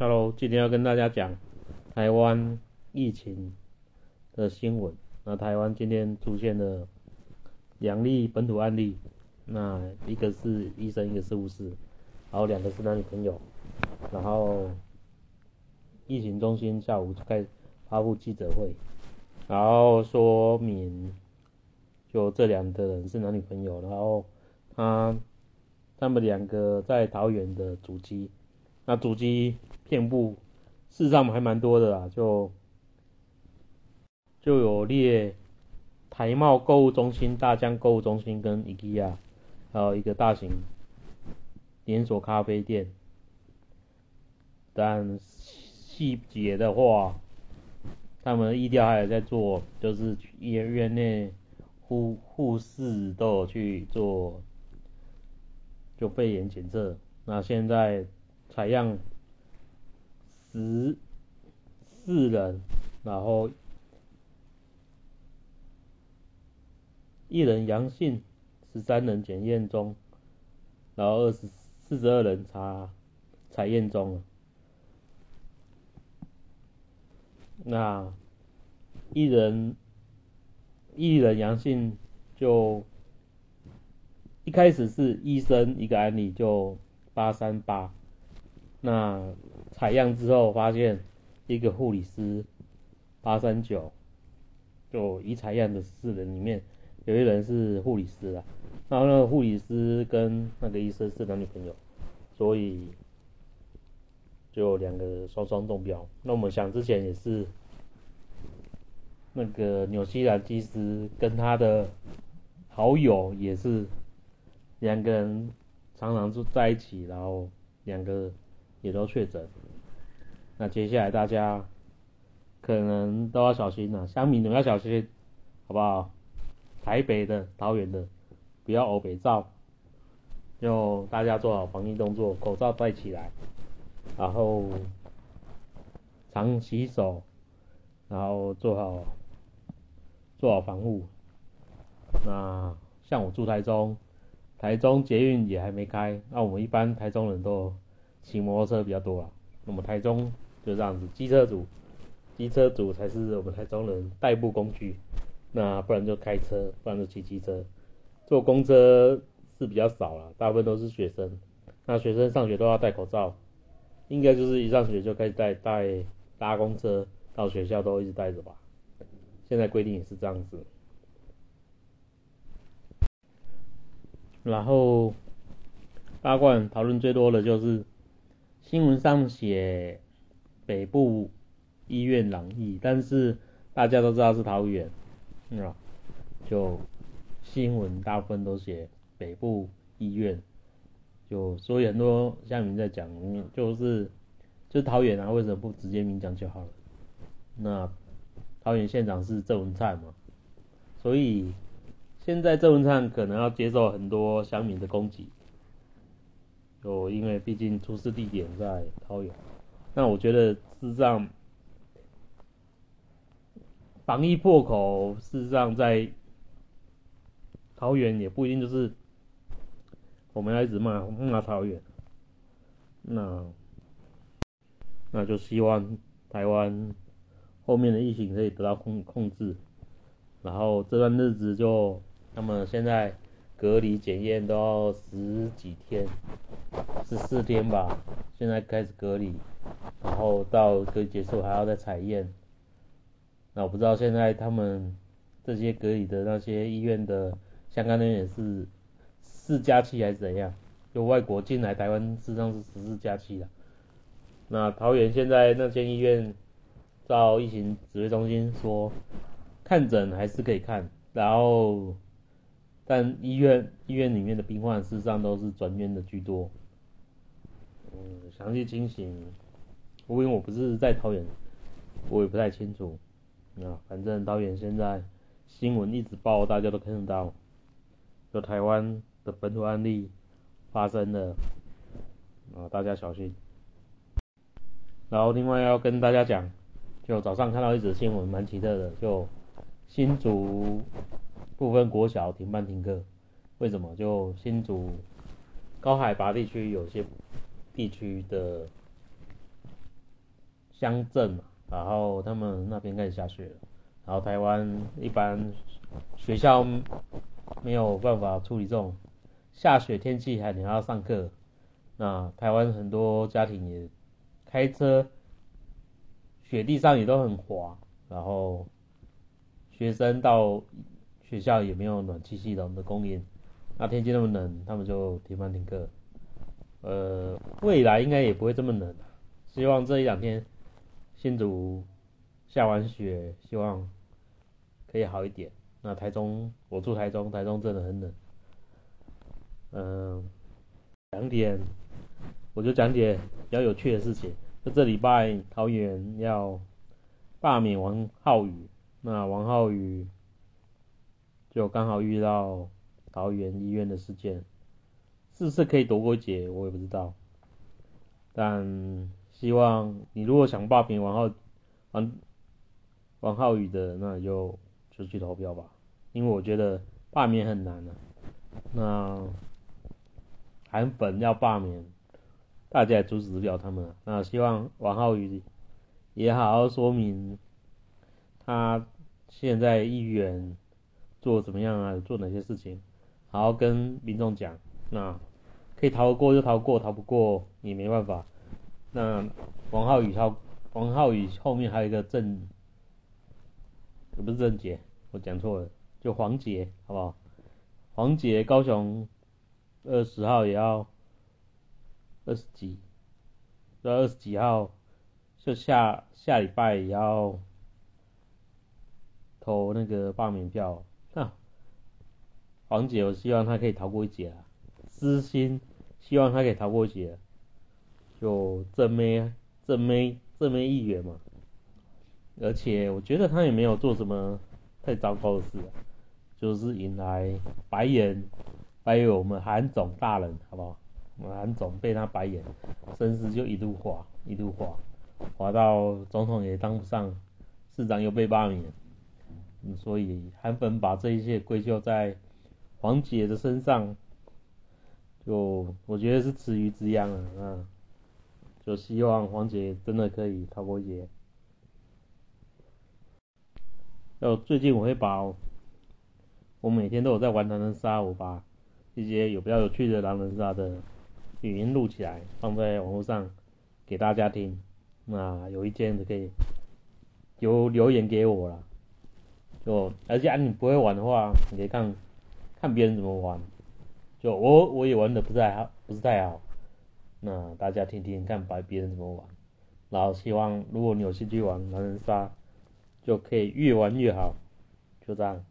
Hello，今天要跟大家讲台湾疫情的新闻。那台湾今天出现了两例本土案例，那一个是医生，一个是护士，然后两个是男女朋友。然后疫情中心下午就开发布记者会，然后说明就这两个人是男女朋友，然后他他们两个在桃园的主机，那主机。遍布，事实上还蛮多的啦，就就有列台茂购物中心、大江购物中心跟 IKEA，还有一个大型连锁咖啡店。但细节的话，他们医调还有在做，就是医院内护护士都有去做，就肺炎检测。那现在采样。十四人，然后一人阳性，十三人检验中，然后二十四十二人查采验中那一人一人阳性，就一开始是医生一个案例，就八三八。那采样之后发现一个护理师八三九，就已采样的四人里面有一人是护理师啊，然后那个护理师跟那个医生是男女朋友，所以就两个双双中标。那我们想之前也是那个纽西兰技师跟他的好友也是两个人常常住在一起，然后两个。也都确诊，那接下来大家可能都要小心了，乡民都要小心，好不好？台北的、桃园的，不要欧北照，就大家做好防疫动作，口罩戴起来，然后常洗手，然后做好做好防护。那像我住台中，台中捷运也还没开，那我们一般台中人都。骑摩托车比较多啊，那么台中就这样子，机车组，机车组才是我们台中人代步工具，那不然就开车，不然就骑机车，坐公车是比较少了，大部分都是学生，那学生上学都要戴口罩，应该就是一上学就开始戴戴搭公车到学校都一直戴着吧，现在规定也是这样子，然后八卦讨论最多的就是。新闻上写北部医院朗逸，但是大家都知道是桃园，啊，就新闻大部分都写北部医院，就所以很多乡民在讲，就是就桃园啊，为什么不直接明讲就好了？那桃园县长是郑文灿嘛，所以现在郑文灿可能要接受很多乡民的攻击。就因为毕竟出事地点在桃园，那我觉得事实上防疫破口事实上在桃园也不一定就是我们要一直骂骂桃园，那那就希望台湾后面的疫情可以得到控控制，然后这段日子就那么现在。隔离检验都要十几天，十四天吧。现在开始隔离，然后到隔离结束还要再采验。那我不知道现在他们这些隔离的那些医院的相关人员是四加七还是怎样？就外国进来台湾，事实上是十四加七的。那桃园现在那间医院，到疫情指挥中心说，看诊还是可以看，然后。但医院医院里面的病患事实上都是转院的居多。嗯，详细情形，因为我不是在桃园，我也不太清楚。啊，反正桃园现在新闻一直报，大家都看得到，就台湾的本土案例发生了，啊，大家小心。然后另外要跟大家讲，就早上看到一则新闻，蛮奇特的，就新竹。部分国小停班停课，为什么？就新竹高海拔地区有些地区的乡镇，然后他们那边开始下雪了，然后台湾一般学校没有办法处理这种下雪天气还你要上课，那台湾很多家庭也开车，雪地上也都很滑，然后学生到学校也没有暖气系统的供应，那天气那么冷，他们就停班停课。呃，未来应该也不会这么冷，希望这一两天新竹下完雪，希望可以好一点。那台中，我住台中，台中真的很冷。嗯，讲点，我就讲点比较有趣的事情。就这礼拜桃园要罢免王浩宇，那王浩宇就刚好遇到桃园医院的事件。是不是可以躲过节，我也不知道。但希望你如果想罢免王浩王王浩宇的，那你就就去投票吧。因为我觉得罢免很难啊。那韩粉要罢免，大家也阻止不了他们。那希望王浩宇也好好说明他现在议员做怎么样啊，做哪些事情，好好跟民众讲。那可以逃过就逃过，逃不过也没办法。那王浩宇超王浩宇后面还有一个郑，不是郑杰，我讲错了，就黄杰，好不好？黄杰高雄二十号也要二十几，要二十几号，就下下礼拜也要投那个罢免票。那黄杰，我希望他可以逃过一劫啊。私心希望他可以逃过一劫，就正妹正妹正妹议员嘛，而且我觉得他也没有做什么太糟糕的事啊，就是引来白眼，还有我们韩总大人，好不好？我们韩总被他白眼，声势就一路滑，一路滑，滑到总统也当不上，市长又被罢免，所以韩粉把这一切归咎在黄姐的身上。就我觉得是池鱼之殃啊，嗯，就希望黄姐真的可以逃过一劫。就最近我会把，我每天都有在玩狼人杀，我把一些有比较有趣的狼人杀的语音录起来，放在网络上给大家听。那有意见的可以留留言给我啦。就而且你不会玩的话，你可以看看别人怎么玩。就我我也玩的不太好，不是太好，那大家听听看，白别人怎么玩，然后希望如果你有兴趣玩狼人杀，就可以越玩越好，就这样。